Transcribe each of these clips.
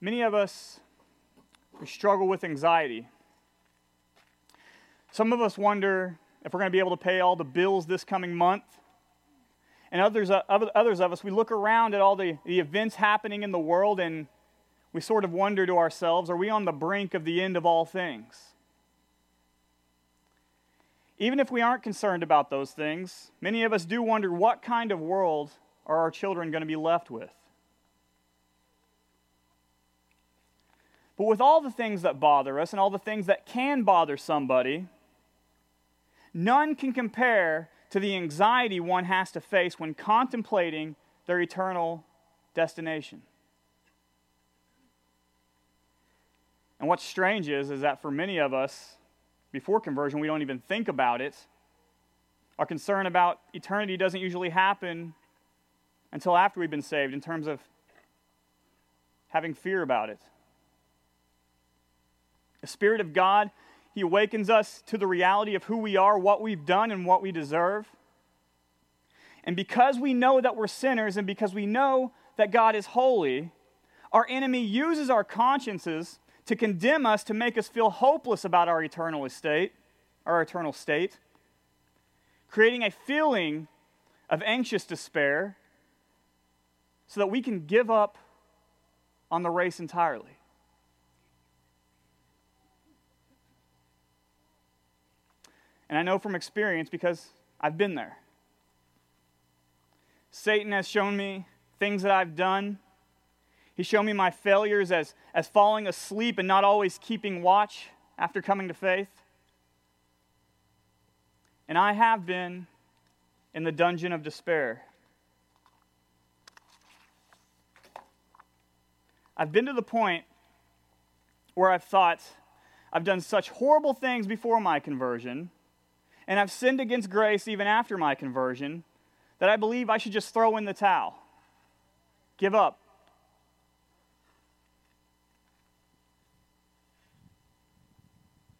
Many of us we struggle with anxiety. Some of us wonder if we're going to be able to pay all the bills this coming month. And others, uh, others of us, we look around at all the, the events happening in the world and we sort of wonder to ourselves are we on the brink of the end of all things? Even if we aren't concerned about those things, many of us do wonder what kind of world are our children going to be left with? But with all the things that bother us and all the things that can bother somebody, none can compare to the anxiety one has to face when contemplating their eternal destination. And what's strange is, is that for many of us, before conversion, we don't even think about it. Our concern about eternity doesn't usually happen until after we've been saved in terms of having fear about it. The Spirit of God, He awakens us to the reality of who we are, what we've done, and what we deserve. And because we know that we're sinners and because we know that God is holy, our enemy uses our consciences to condemn us to make us feel hopeless about our eternal estate, our eternal state, creating a feeling of anxious despair so that we can give up on the race entirely. And I know from experience because I've been there. Satan has shown me things that I've done he showed me my failures as, as falling asleep and not always keeping watch after coming to faith. And I have been in the dungeon of despair. I've been to the point where I've thought, I've done such horrible things before my conversion, and I've sinned against grace even after my conversion, that I believe I should just throw in the towel, give up,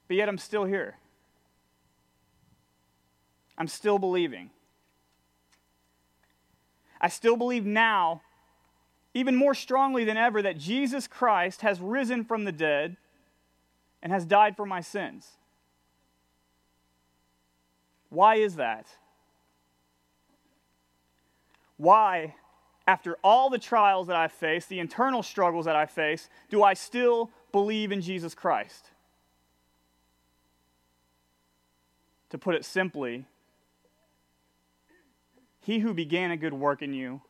but yet I'm still here. I'm still believing. I still believe now, even more strongly than ever, that Jesus Christ has risen from the dead and has died for my sins. Why is that? Why, after all the trials that I face, the internal struggles that I face, do I still believe in Jesus Christ? To put it simply, he who began a good work in you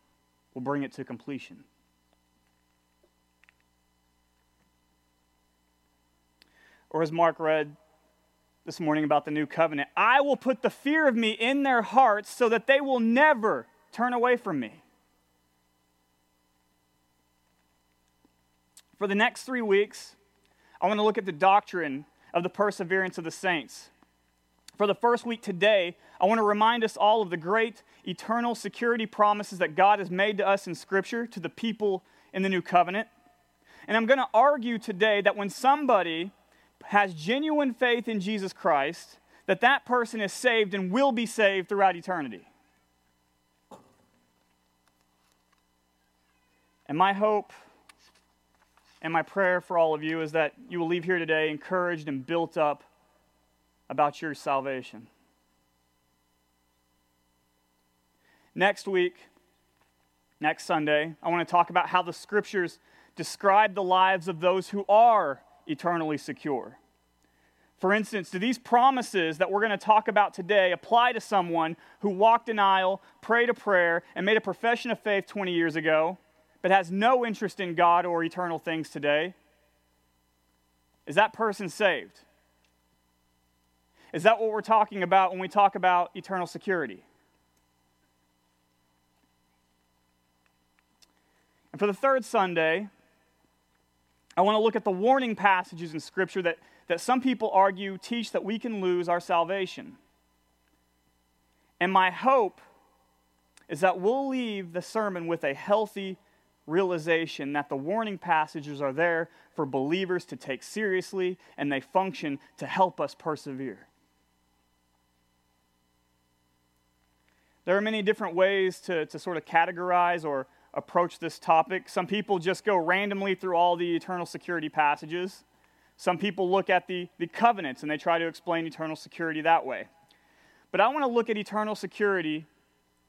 will bring it to completion. Or as Mark read this morning about the new covenant, I will put the fear of me in their hearts so that they will never turn away from me. For the next three weeks, I want to look at the doctrine of the perseverance of the saints. For the first week today, I want to remind us all of the great eternal security promises that God has made to us in Scripture to the people in the new covenant. And I'm going to argue today that when somebody has genuine faith in Jesus Christ, that that person is saved and will be saved throughout eternity. And my hope and my prayer for all of you is that you will leave here today encouraged and built up about your salvation. Next week, next Sunday, I want to talk about how the scriptures describe the lives of those who are eternally secure. For instance, do these promises that we're going to talk about today apply to someone who walked an aisle, prayed a prayer, and made a profession of faith 20 years ago, but has no interest in God or eternal things today? Is that person saved? Is that what we're talking about when we talk about eternal security? And for the third Sunday, I want to look at the warning passages in Scripture that, that some people argue teach that we can lose our salvation. And my hope is that we'll leave the sermon with a healthy realization that the warning passages are there for believers to take seriously and they function to help us persevere. There are many different ways to, to sort of categorize or, approach this topic. Some people just go randomly through all the eternal security passages. Some people look at the, the covenants and they try to explain eternal security that way. But I want to look at eternal security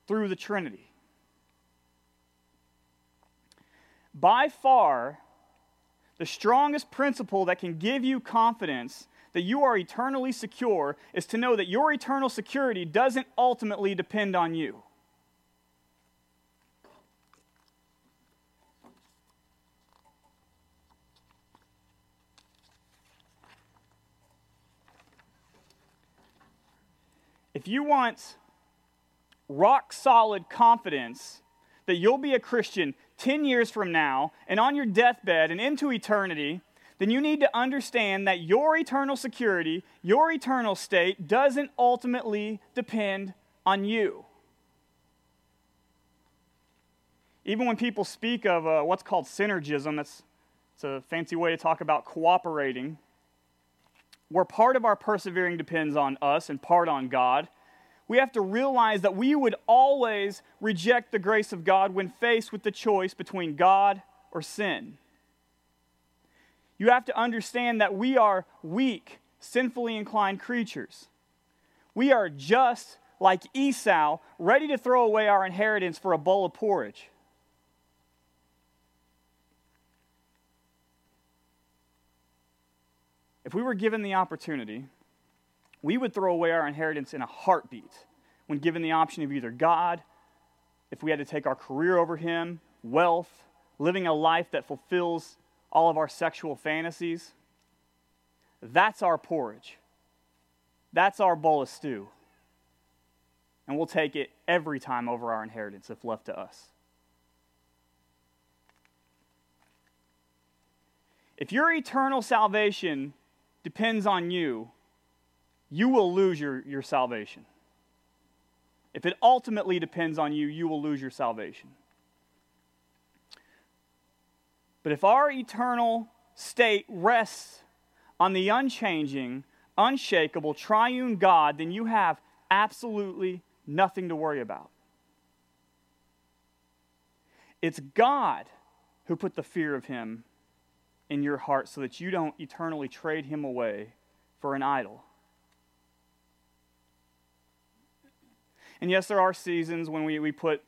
through the Trinity. By far, the strongest principle that can give you confidence that you are eternally secure is to know that your eternal security doesn't ultimately depend on you. If you want rock solid confidence that you'll be a Christian 10 years from now and on your deathbed and into eternity, then you need to understand that your eternal security, your eternal state, doesn't ultimately depend on you. Even when people speak of uh, what's called synergism, that's it's a fancy way to talk about cooperating, where part of our persevering depends on us and part on God. We have to realize that we would always reject the grace of God when faced with the choice between God or sin. You have to understand that we are weak, sinfully inclined creatures. We are just like Esau, ready to throw away our inheritance for a bowl of porridge. If we were given the opportunity, we would throw away our inheritance in a heartbeat when given the option of either God, if we had to take our career over Him, wealth, living a life that fulfills all of our sexual fantasies. That's our porridge. That's our bowl of stew. And we'll take it every time over our inheritance if left to us. If your eternal salvation depends on you, you will lose your, your salvation. If it ultimately depends on you, you will lose your salvation. But if our eternal state rests on the unchanging, unshakable, triune God, then you have absolutely nothing to worry about. It's God who put the fear of Him in your heart so that you don't eternally trade Him away for an idol. And yes, there are seasons when we, we put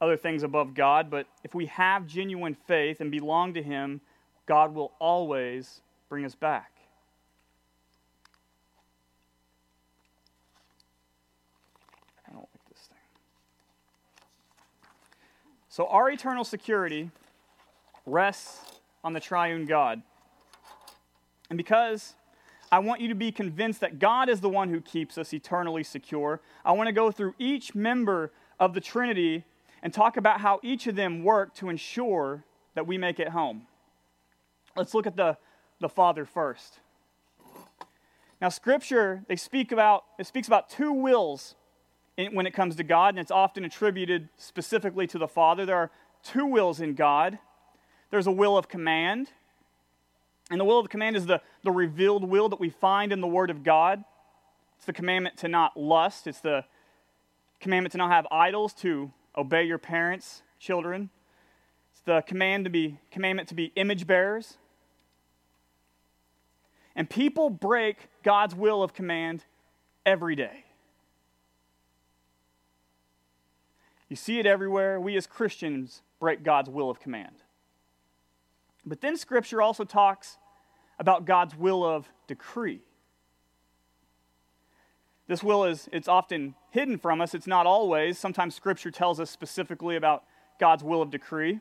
other things above God, but if we have genuine faith and belong to Him, God will always bring us back. I don't like this thing. So, our eternal security rests on the triune God. And because I want you to be convinced that God is the one who keeps us eternally secure, I want to go through each member of the Trinity and talk about how each of them work to ensure that we make it home. Let's look at the, the Father first. Now, Scripture, they speak about, it speaks about two wills in, when it comes to God, and it's often attributed specifically to the Father. There are two wills in God. There's a will of command, and the will of command is the, the revealed will that we find in the Word of God. It's the commandment to not lust, it's the commandment to not have idols, to obey your parents, children. It's the command to be commandment to be image bearers. And people break God's will of command every day. You see it everywhere. We as Christians break God's will of command. But then Scripture also talks about God's will of decree. This will is it's often hidden from us. It's not always. Sometimes scripture tells us specifically about God's will of decree.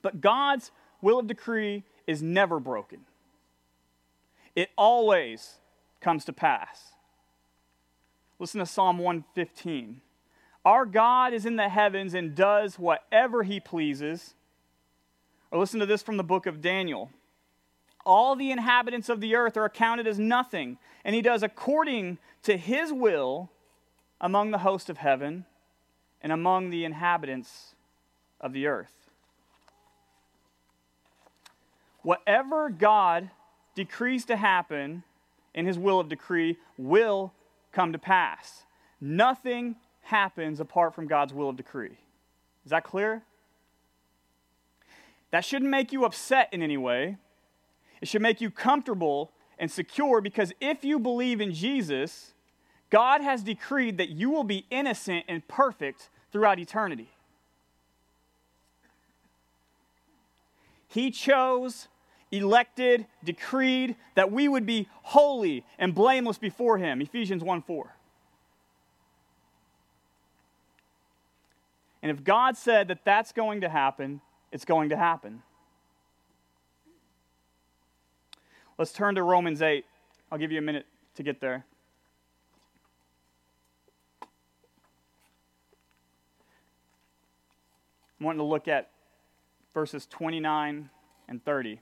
But God's will of decree is never broken. It always comes to pass. Listen to Psalm 115. Our God is in the heavens and does whatever he pleases. Or listen to this from the book of Daniel all the inhabitants of the earth are accounted as nothing, and he does according to his will among the host of heaven and among the inhabitants of the earth. Whatever God decrees to happen in his will of decree will come to pass. Nothing happens apart from God's will of decree. Is that clear? That shouldn't make you upset in any way. It should make you comfortable and secure because if you believe in Jesus, God has decreed that you will be innocent and perfect throughout eternity. He chose, elected, decreed that we would be holy and blameless before Him. Ephesians 1 4. And if God said that that's going to happen, it's going to happen. Let's turn to Romans 8. I'll give you a minute to get there. I'm wanting to look at verses 29 and 30.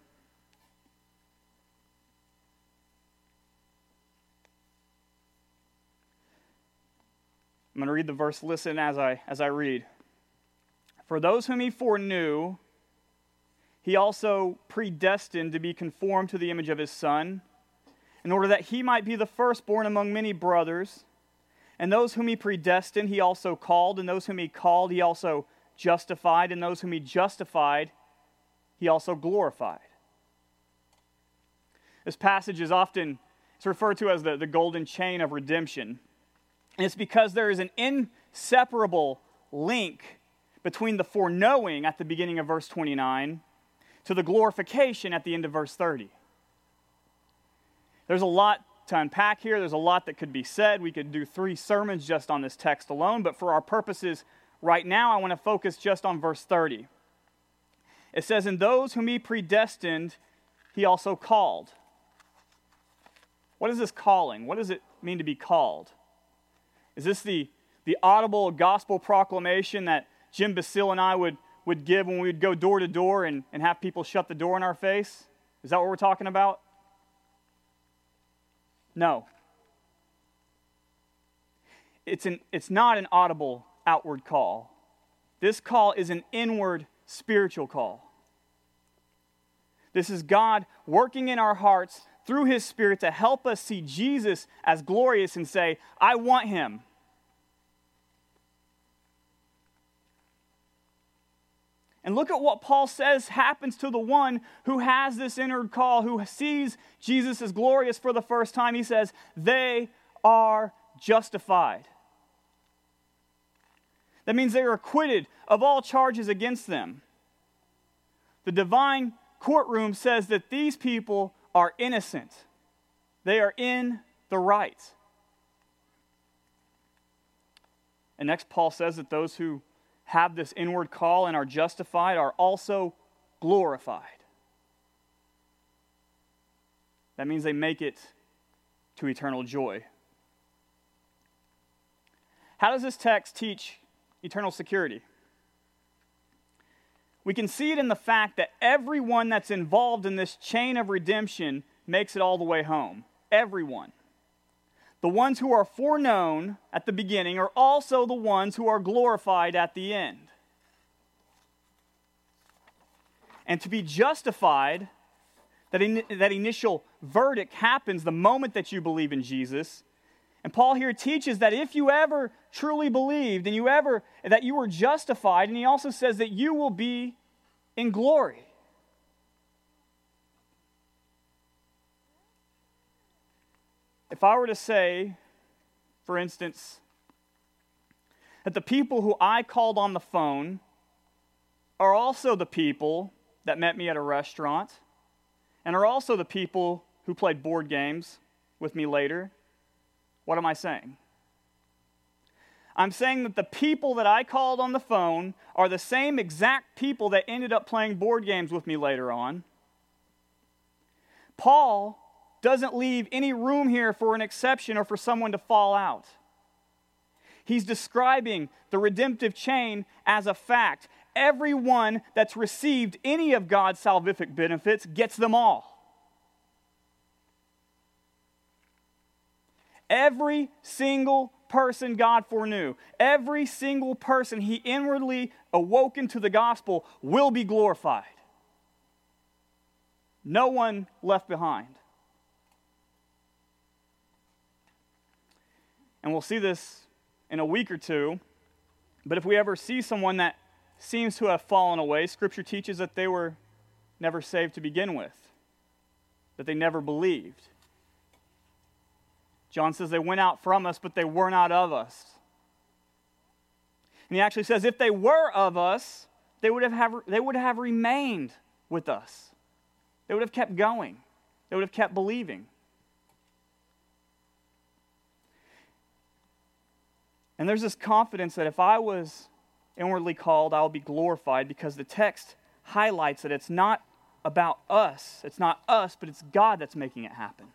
I'm going to read the verse. Listen as I, as I read. For those whom he foreknew, he also predestined to be conformed to the image of his Son, in order that he might be the firstborn among many brothers. And those whom he predestined, he also called, and those whom he called, he also justified, and those whom he justified, he also glorified. This passage is often it's referred to as the, the golden chain of redemption. And it's because there is an inseparable link between the foreknowing at the beginning of verse 29 to the glorification at the end of verse 30. There's a lot to unpack here. There's a lot that could be said. We could do three sermons just on this text alone, but for our purposes right now, I want to focus just on verse 30. It says, In those whom he predestined, he also called. What is this calling? What does it mean to be called? Is this the, the audible gospel proclamation that Jim Basile and I would would give when we would go door to door and, and have people shut the door in our face? Is that what we're talking about? No. It's, an, it's not an audible outward call. This call is an inward spiritual call. This is God working in our hearts through His Spirit to help us see Jesus as glorious and say, I want Him. Look at what Paul says happens to the one who has this inward call, who sees Jesus as glorious for the first time. He says, They are justified. That means they are acquitted of all charges against them. The divine courtroom says that these people are innocent, they are in the right. And next, Paul says that those who have this inward call and are justified are also glorified. That means they make it to eternal joy. How does this text teach eternal security? We can see it in the fact that everyone that's involved in this chain of redemption makes it all the way home. Everyone. The ones who are foreknown at the beginning are also the ones who are glorified at the end. And to be justified, that, in, that initial verdict happens the moment that you believe in Jesus. And Paul here teaches that if you ever truly believed and you ever that you were justified, and he also says that you will be in glory. If I were to say, for instance, that the people who I called on the phone are also the people that met me at a restaurant and are also the people who played board games with me later, what am I saying? I'm saying that the people that I called on the phone are the same exact people that ended up playing board games with me later on. Paul doesn't leave any room here for an exception or for someone to fall out. He's describing the redemptive chain as a fact. Everyone that's received any of God's salvific benefits gets them all. Every single person God foreknew, every single person he inwardly awoken to the gospel will be glorified. No one left behind. And we'll see this in a week or two. But if we ever see someone that seems to have fallen away. Scripture teaches that they were never saved to begin with, that they never believed. John says they went out from us, but they were not of us. And he actually says if they were of us, they would have, have, they would have remained with us. They would have kept going. They would have kept believing. And there's this confidence that if I was inwardly called, I will be glorified because the text highlights that it's not about us. It's not us, but it's God that's making it happen.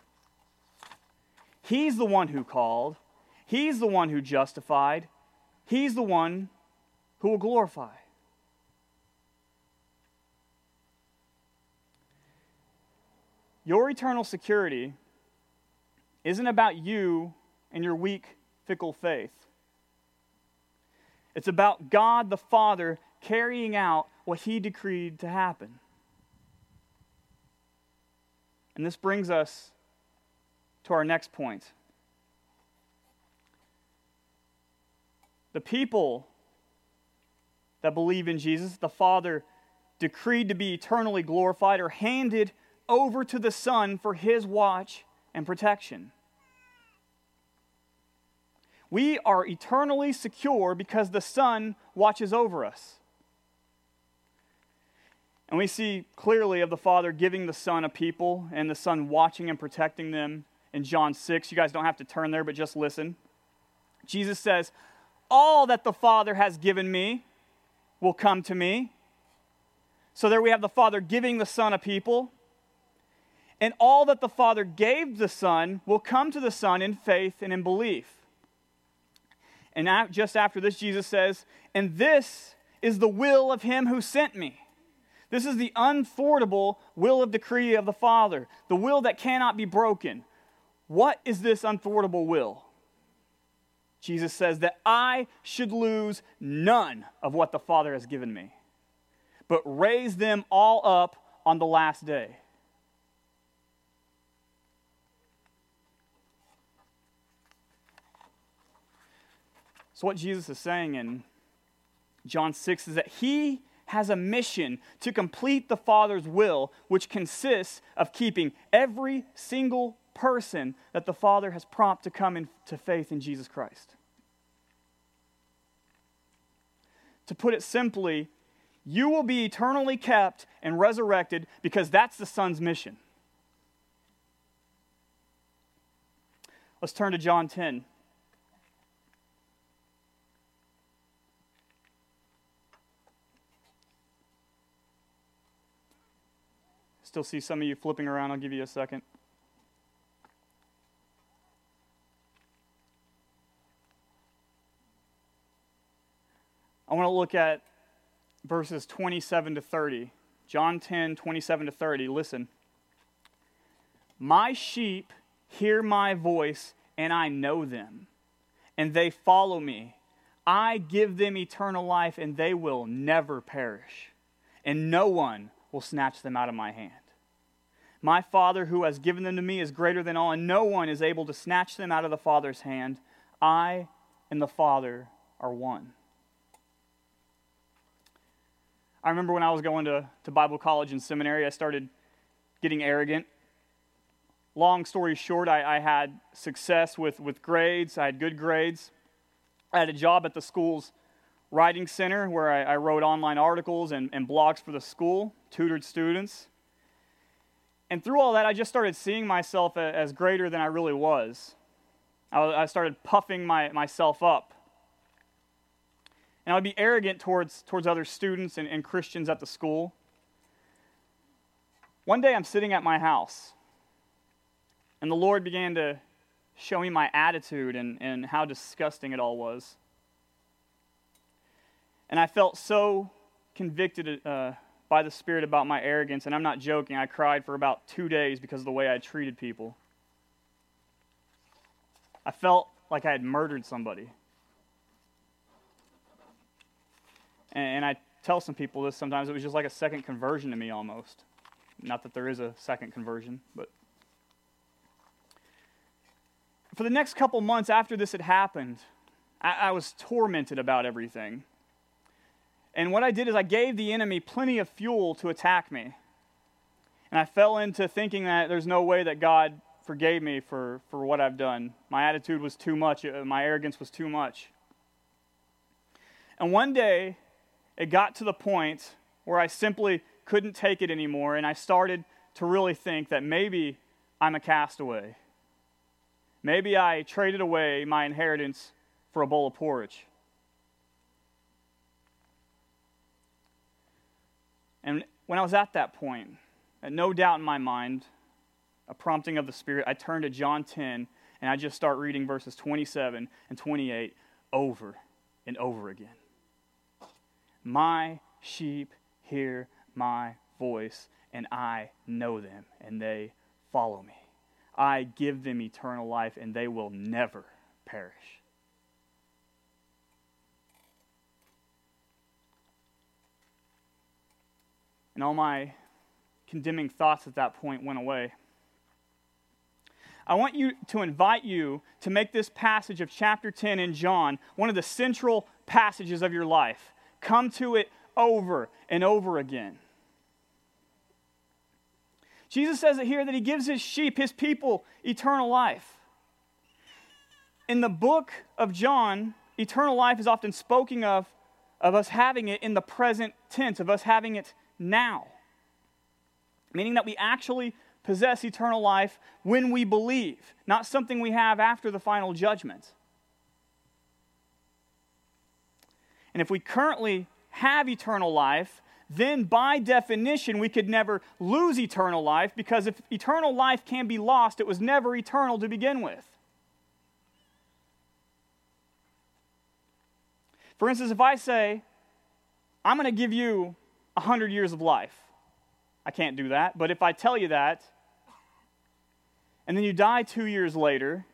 He's the one who called, He's the one who justified, He's the one who will glorify. Your eternal security isn't about you and your weak, fickle faith. It's about God the Father carrying out what He decreed to happen. And this brings us to our next point. The people that believe in Jesus, the Father decreed to be eternally glorified, are handed over to the Son for His watch and protection. We are eternally secure because the Son watches over us. And we see clearly of the Father giving the Son a people and the Son watching and protecting them in John 6. You guys don't have to turn there, but just listen. Jesus says, All that the Father has given me will come to me. So there we have the Father giving the Son a people. And all that the Father gave the Son will come to the Son in faith and in belief. And just after this, Jesus says, And this is the will of him who sent me. This is the unthwartable will of decree of the Father, the will that cannot be broken. What is this unthwartable will? Jesus says that I should lose none of what the Father has given me, but raise them all up on the last day. So, what Jesus is saying in John 6 is that he has a mission to complete the Father's will, which consists of keeping every single person that the Father has prompted to come into faith in Jesus Christ. To put it simply, you will be eternally kept and resurrected because that's the Son's mission. Let's turn to John 10. Still see some of you flipping around. I'll give you a second. I want to look at verses 27 to 30. John 10, 27 to 30. Listen. My sheep hear my voice, and I know them, and they follow me. I give them eternal life, and they will never perish, and no one will snatch them out of my hand. My Father who has given them to me is greater than all, and no one is able to snatch them out of the Father's hand. I and the Father are one. I remember when I was going to, to Bible college and seminary, I started getting arrogant. Long story short, I, I had success with, with grades, I had good grades. I had a job at the school's writing center where I, I wrote online articles and, and blogs for the school, tutored students. And through all that, I just started seeing myself as greater than I really was. I started puffing my, myself up. And I would be arrogant towards, towards other students and, and Christians at the school. One day I'm sitting at my house, and the Lord began to show me my attitude and, and how disgusting it all was. And I felt so convicted uh, by the Spirit about my arrogance, and I'm not joking. I cried for about two days because of the way I treated people. I felt like I had murdered somebody. And I tell some people this sometimes. It was just like a second conversion to me almost. Not that there is a second conversion, but. For the next couple months after this had happened, I, I was tormented about everything. And what I did is I gave the enemy plenty of fuel to attack me. And I fell into thinking that there's no way that God forgave me for, for what I've done. My attitude was too much, uh, my arrogance was too much. And one day, it got to the point where I simply couldn't take it anymore, and I started to really think that maybe I'm a castaway. Maybe I traded away my inheritance for a bowl of porridge. And when I was at that point, uh, no doubt in my mind, a prompting of the Spirit, I turned to John 10 and I just start reading verses 27 and 28 over and over again. My sheep hear my voice, and I know them, and they follow me. I give them eternal life, and they will never perish. And all my condemning thoughts at that point went away. I want you to invite you to make this passage of chapter 10 in John one of the central passages of your life. Come to it over and over again. Jesus says it here that he gives his sheep, his people, eternal life. In the book of John, eternal life is often spoken of, of us having it in the present tense, of us having it now. Meaning that we actually possess eternal life when we believe, not something we have after the final judgment. And if we currently have eternal life, then by definition we could never lose eternal life because if eternal life can be lost, it was never eternal to begin with. For instance, if I say, I'm going to give you 100 years of life, I can't do that. But if I tell you that, and then you die two years later,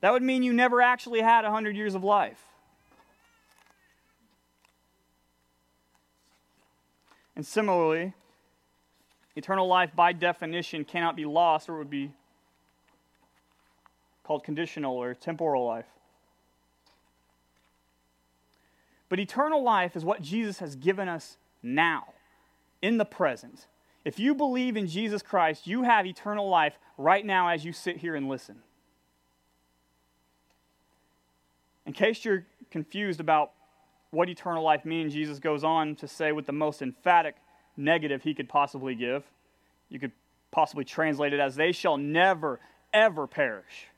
that would mean you never actually had 100 years of life. And similarly, eternal life by definition cannot be lost or it would be called conditional or temporal life. But eternal life is what Jesus has given us now in the present. If you believe in Jesus Christ, you have eternal life right now as you sit here and listen. In case you're confused about what eternal life means, Jesus goes on to say with the most emphatic negative he could possibly give. You could possibly translate it as, They shall never, ever perish.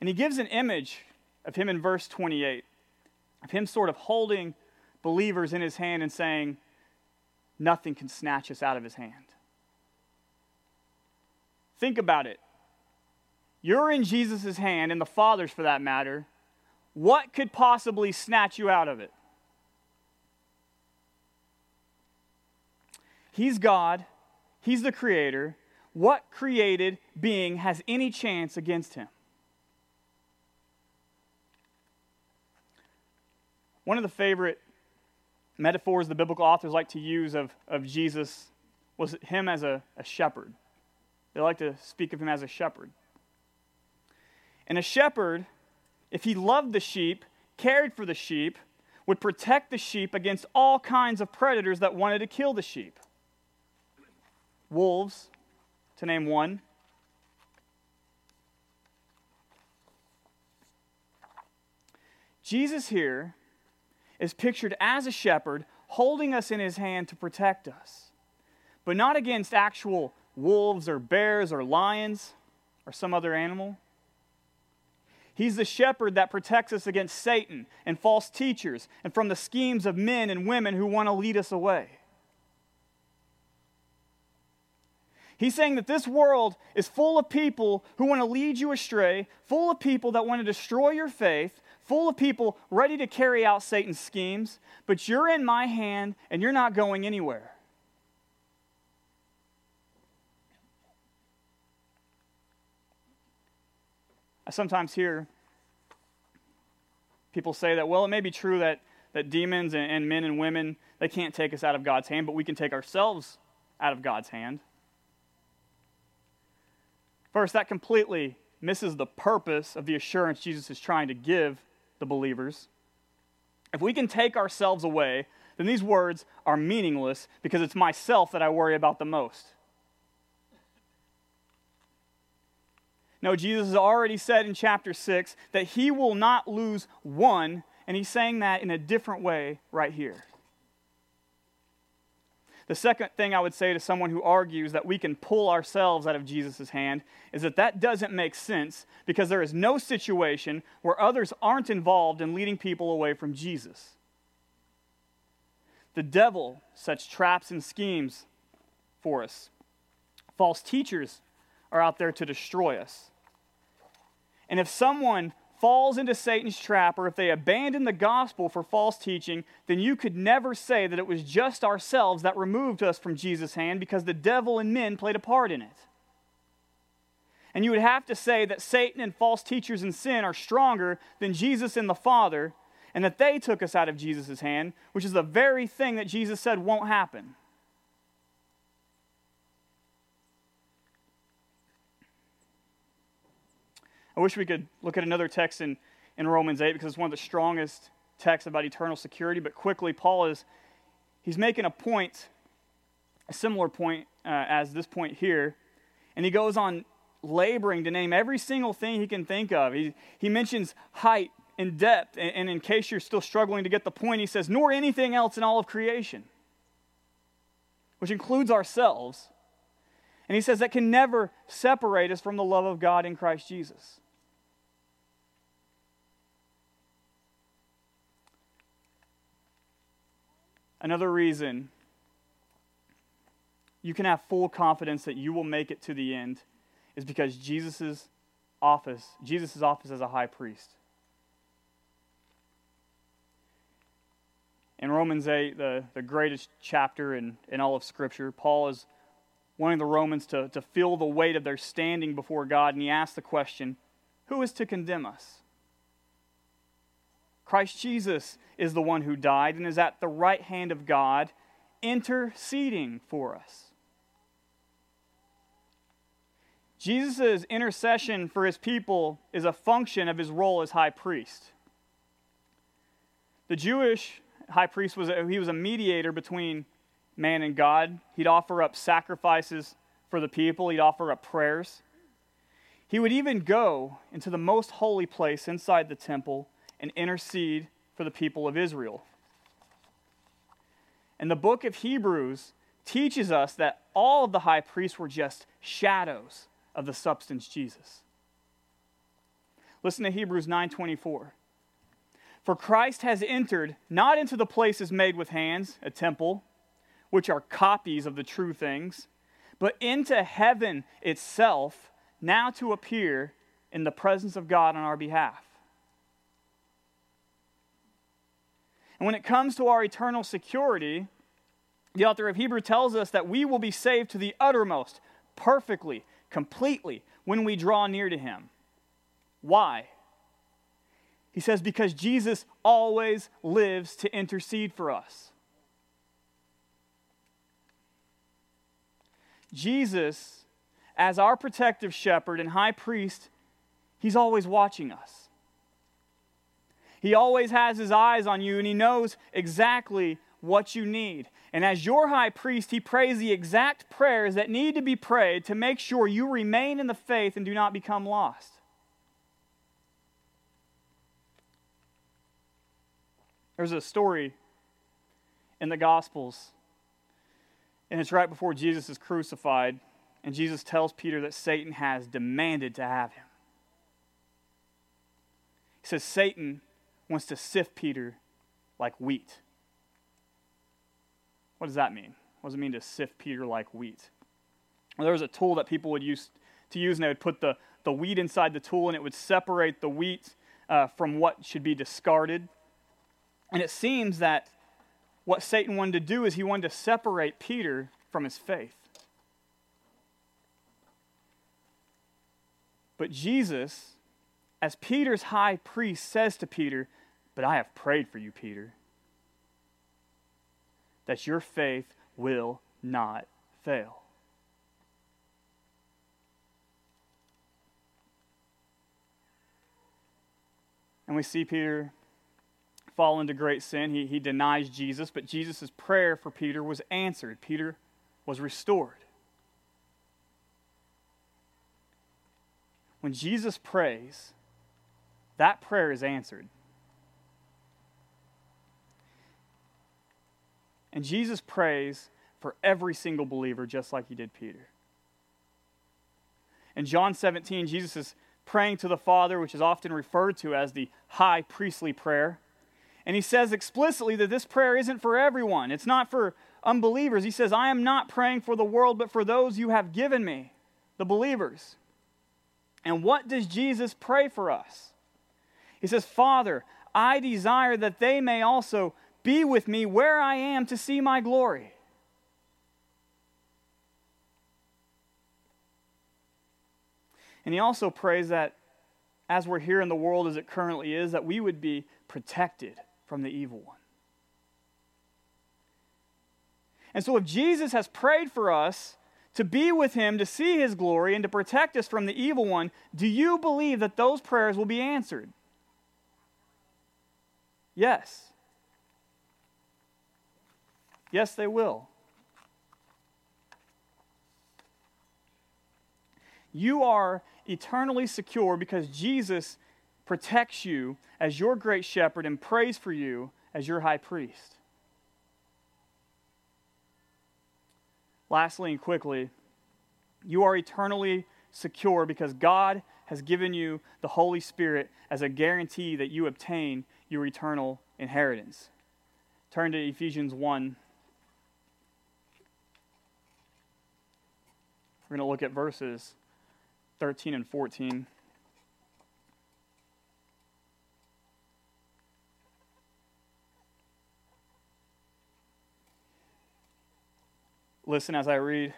And he gives an image of him in verse 28 of him sort of holding believers in his hand and saying, Nothing can snatch us out of his hand. Think about it. You're in Jesus' hand, and the Father's for that matter. What could possibly snatch you out of it? He's God, He's the Creator. What created being has any chance against Him? One of the favorite metaphors the biblical authors like to use of, of Jesus was him as a, a shepherd. They like to speak of him as a shepherd. And a shepherd, if he loved the sheep, cared for the sheep, would protect the sheep against all kinds of predators that wanted to kill the sheep. Wolves, to name one. Jesus here is pictured as a shepherd holding us in his hand to protect us, but not against actual wolves or bears or lions or some other animal. He's the shepherd that protects us against Satan and false teachers and from the schemes of men and women who want to lead us away. He's saying that this world is full of people who want to lead you astray, full of people that want to destroy your faith, full of people ready to carry out Satan's schemes, but you're in my hand and you're not going anywhere. I sometimes hear people say that, well, it may be true that, that demons and, and men and women, they can't take us out of God's hand, but we can take ourselves out of God's hand. First, that completely misses the purpose of the assurance Jesus is trying to give the believers. If we can take ourselves away, then these words are meaningless because it's myself that I worry about the most. No, Jesus has already said in chapter 6 that he will not lose one, and he's saying that in a different way right here. The second thing I would say to someone who argues that we can pull ourselves out of Jesus' hand is that that doesn't make sense because there is no situation where others aren't involved in leading people away from Jesus. The devil sets traps and schemes for us. False teachers are out there to destroy us. And if someone falls into Satan's trap or if they abandon the gospel for false teaching, then you could never say that it was just ourselves that removed us from Jesus' hand because the devil and men played a part in it. And you would have to say that Satan and false teachers in sin are stronger than Jesus and the Father, and that they took us out of Jesus' hand, which is the very thing that Jesus said won't happen. I wish we could look at another text in, in Romans 8 because it's one of the strongest texts about eternal security. But quickly, Paul is he's making a point, a similar point uh, as this point here. And he goes on laboring to name every single thing he can think of. He, he mentions height and depth. And, and in case you're still struggling to get the point, he says, nor anything else in all of creation, which includes ourselves. And he says that can never separate us from the love of God in Christ Jesus. Another reason you can have full confidence that you will make it to the end is because Jesus' office, Jesus' office as a high priest. In Romans 8, the, the greatest chapter in, in all of Scripture, Paul is wanting the Romans to, to feel the weight of their standing before God, and he asks the question Who is to condemn us? Christ Jesus is the one who died and is at the right hand of God, interceding for us. Jesus' intercession for his people is a function of his role as high priest. The Jewish high priest was a, he was a mediator between man and God. He'd offer up sacrifices for the people, he'd offer up prayers. He would even go into the most holy place inside the temple and intercede for the people of Israel. And the book of Hebrews teaches us that all of the high priests were just shadows of the substance Jesus. Listen to Hebrews 9:24. For Christ has entered not into the places made with hands, a temple, which are copies of the true things, but into heaven itself, now to appear in the presence of God on our behalf. And when it comes to our eternal security, the author of Hebrew tells us that we will be saved to the uttermost, perfectly, completely, when we draw near to Him. Why? He says, because Jesus always lives to intercede for us. Jesus, as our protective shepherd and high priest, he's always watching us. He always has his eyes on you and he knows exactly what you need. And as your high priest, he prays the exact prayers that need to be prayed to make sure you remain in the faith and do not become lost. There's a story in the Gospels, and it's right before Jesus is crucified, and Jesus tells Peter that Satan has demanded to have him. He says, Satan wants to sift Peter like wheat. What does that mean? What does it mean to sift Peter like wheat? Well, there was a tool that people would use to use, and they would put the, the wheat inside the tool, and it would separate the wheat uh, from what should be discarded. And it seems that what Satan wanted to do is he wanted to separate Peter from his faith. But Jesus as Peter's high priest says to Peter, But I have prayed for you, Peter, that your faith will not fail. And we see Peter fall into great sin. He, he denies Jesus, but Jesus' prayer for Peter was answered. Peter was restored. When Jesus prays, that prayer is answered. And Jesus prays for every single believer, just like he did Peter. In John 17, Jesus is praying to the Father, which is often referred to as the high priestly prayer. And he says explicitly that this prayer isn't for everyone, it's not for unbelievers. He says, I am not praying for the world, but for those you have given me, the believers. And what does Jesus pray for us? He says, Father, I desire that they may also be with me where I am to see my glory. And he also prays that as we're here in the world as it currently is, that we would be protected from the evil one. And so, if Jesus has prayed for us to be with him, to see his glory, and to protect us from the evil one, do you believe that those prayers will be answered? Yes. Yes, they will. You are eternally secure because Jesus protects you as your great shepherd and prays for you as your high priest. Lastly and quickly, you are eternally secure because God has given you the Holy Spirit as a guarantee that you obtain your eternal inheritance. Turn to Ephesians 1. We're going to look at verses 13 and 14. Listen as I read.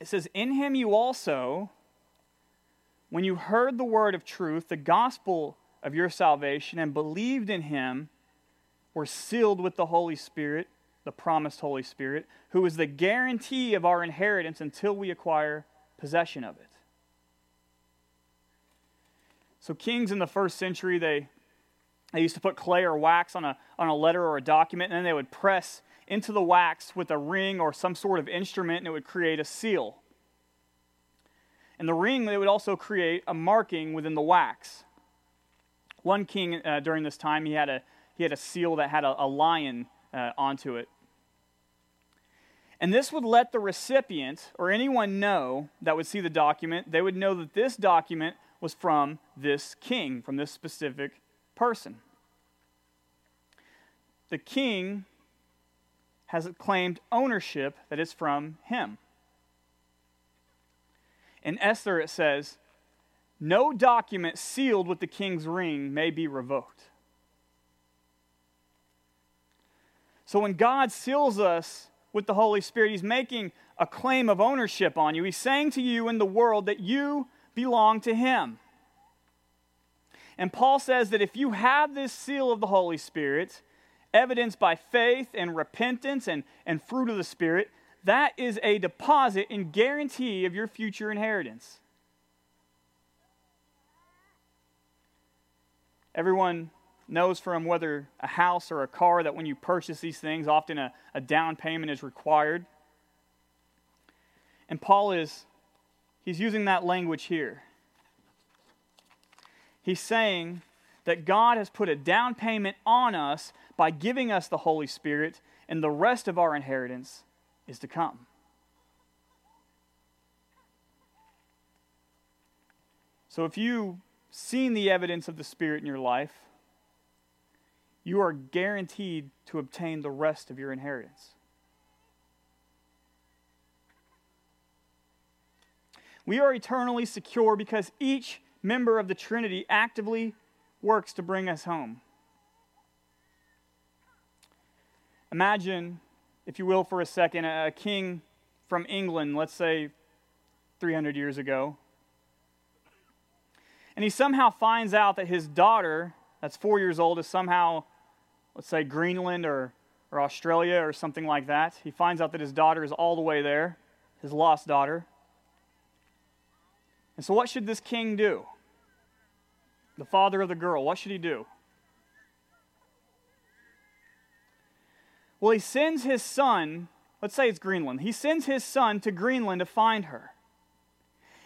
It says, In him you also, when you heard the word of truth, the gospel of your salvation, and believed in him, were sealed with the Holy Spirit, the promised Holy Spirit, who is the guarantee of our inheritance until we acquire possession of it. So, kings in the first century, they, they used to put clay or wax on a, on a letter or a document, and then they would press into the wax with a ring or some sort of instrument, and it would create a seal. And the ring, they would also create a marking within the wax. One king uh, during this time, he had a, he had a seal that had a, a lion uh, onto it. And this would let the recipient or anyone know that would see the document, they would know that this document was from this king, from this specific person. The king has claimed ownership that is from him. In Esther, it says, No document sealed with the king's ring may be revoked. So when God seals us with the Holy Spirit, He's making a claim of ownership on you. He's saying to you in the world that you belong to Him. And Paul says that if you have this seal of the Holy Spirit, evidenced by faith and repentance and, and fruit of the Spirit, that is a deposit and guarantee of your future inheritance. Everyone knows from whether a house or a car that when you purchase these things, often a, a down payment is required. And Paul is He's using that language here. He's saying that God has put a down payment on us by giving us the Holy Spirit, and the rest of our inheritance is to come. So if you've seen the evidence of the Spirit in your life, you are guaranteed to obtain the rest of your inheritance. We are eternally secure because each member of the Trinity actively works to bring us home. Imagine, if you will, for a second, a king from England, let's say 300 years ago, and he somehow finds out that his daughter, that's four years old, is somehow, let's say, Greenland or, or Australia or something like that. He finds out that his daughter is all the way there, his lost daughter. And so, what should this king do? the father of the girl, what should he do? Well, he sends his son, let's say it's Greenland, he sends his son to Greenland to find her.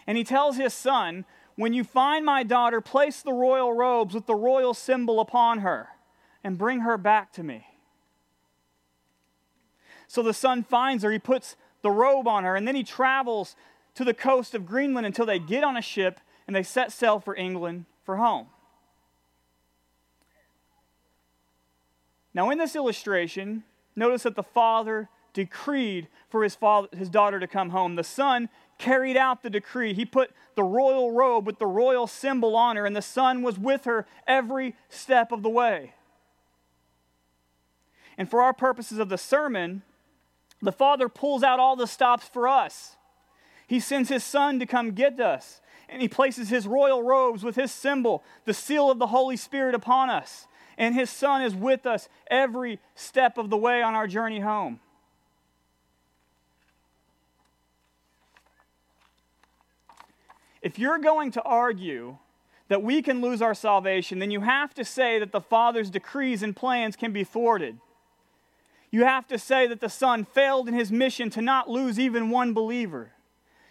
And he tells his son, When you find my daughter, place the royal robes with the royal symbol upon her and bring her back to me. So the son finds her, he puts the robe on her, and then he travels to the coast of Greenland until they get on a ship and they set sail for England for home. Now, in this illustration, notice that the father decreed for his, father, his daughter to come home. The son carried out the decree. He put the royal robe with the royal symbol on her, and the son was with her every step of the way. And for our purposes of the sermon, the Father pulls out all the stops for us. He sends His Son to come get us, and He places His royal robes with His symbol, the seal of the Holy Spirit, upon us. And His Son is with us every step of the way on our journey home. If you're going to argue that we can lose our salvation, then you have to say that the Father's decrees and plans can be thwarted. You have to say that the Son failed in his mission to not lose even one believer.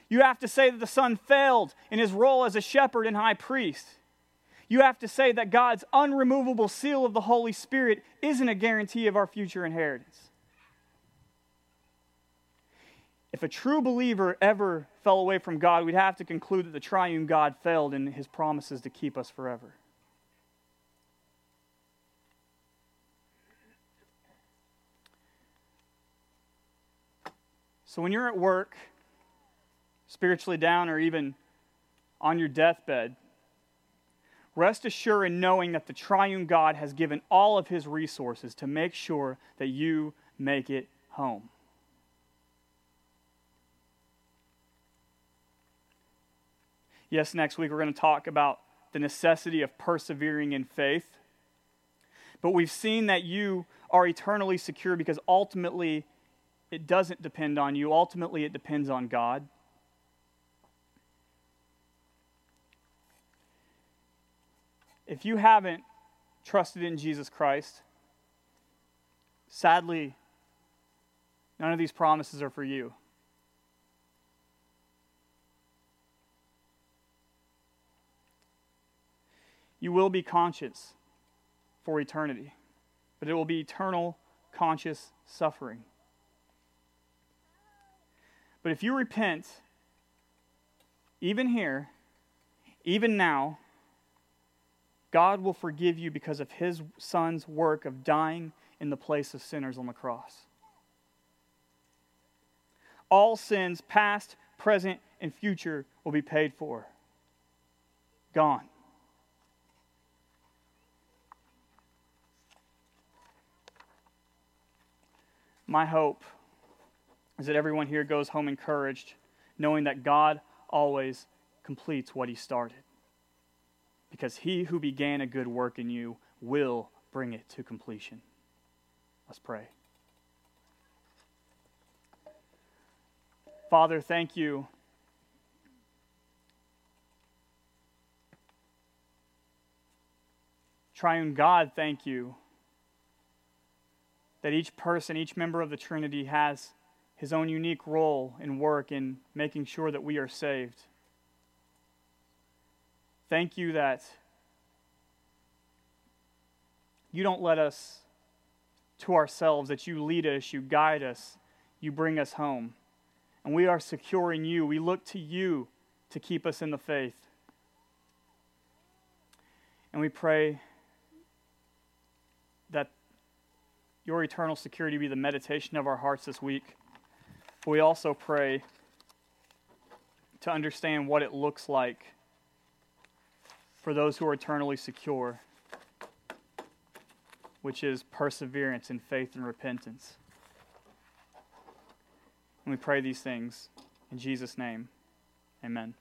You have to say that the Son failed in his role as a shepherd and high priest. You have to say that God's unremovable seal of the Holy Spirit isn't a guarantee of our future inheritance. If a true believer ever fell away from God, we'd have to conclude that the triune God failed in his promises to keep us forever. So when you're at work, spiritually down, or even on your deathbed, rest assured in knowing that the triune God has given all of his resources to make sure that you make it home. Yes, next week we're going to talk about the necessity of persevering in faith. But we've seen that you are eternally secure because ultimately it doesn't depend on you. Ultimately, it depends on God. If you haven't trusted in Jesus Christ, sadly, none of these promises are for you. you will be conscious for eternity, but it will be eternal conscious suffering. But if you repent, even here, even now, God will forgive you because of his son's work of dying in the place of sinners on the cross. All sins, past, present, and future, will be paid for. Gone. My hope is that everyone here goes home encouraged, knowing that God always completes what He started. Because He who began a good work in you will bring it to completion. Let's pray. Father, thank you. Triune God, thank you that each person, each member of the Trinity has his own unique role and work in making sure that we are saved. Thank you that you don't let us to ourselves, that you lead us, you guide us, you bring us home. And we are secure in you. We look to you to keep us in the faith. And we pray that your eternal security be the meditation of our hearts this week. We also pray to understand what it looks like for those who are eternally secure, which is perseverance in faith and repentance. And we pray these things in Jesus' name. Amen.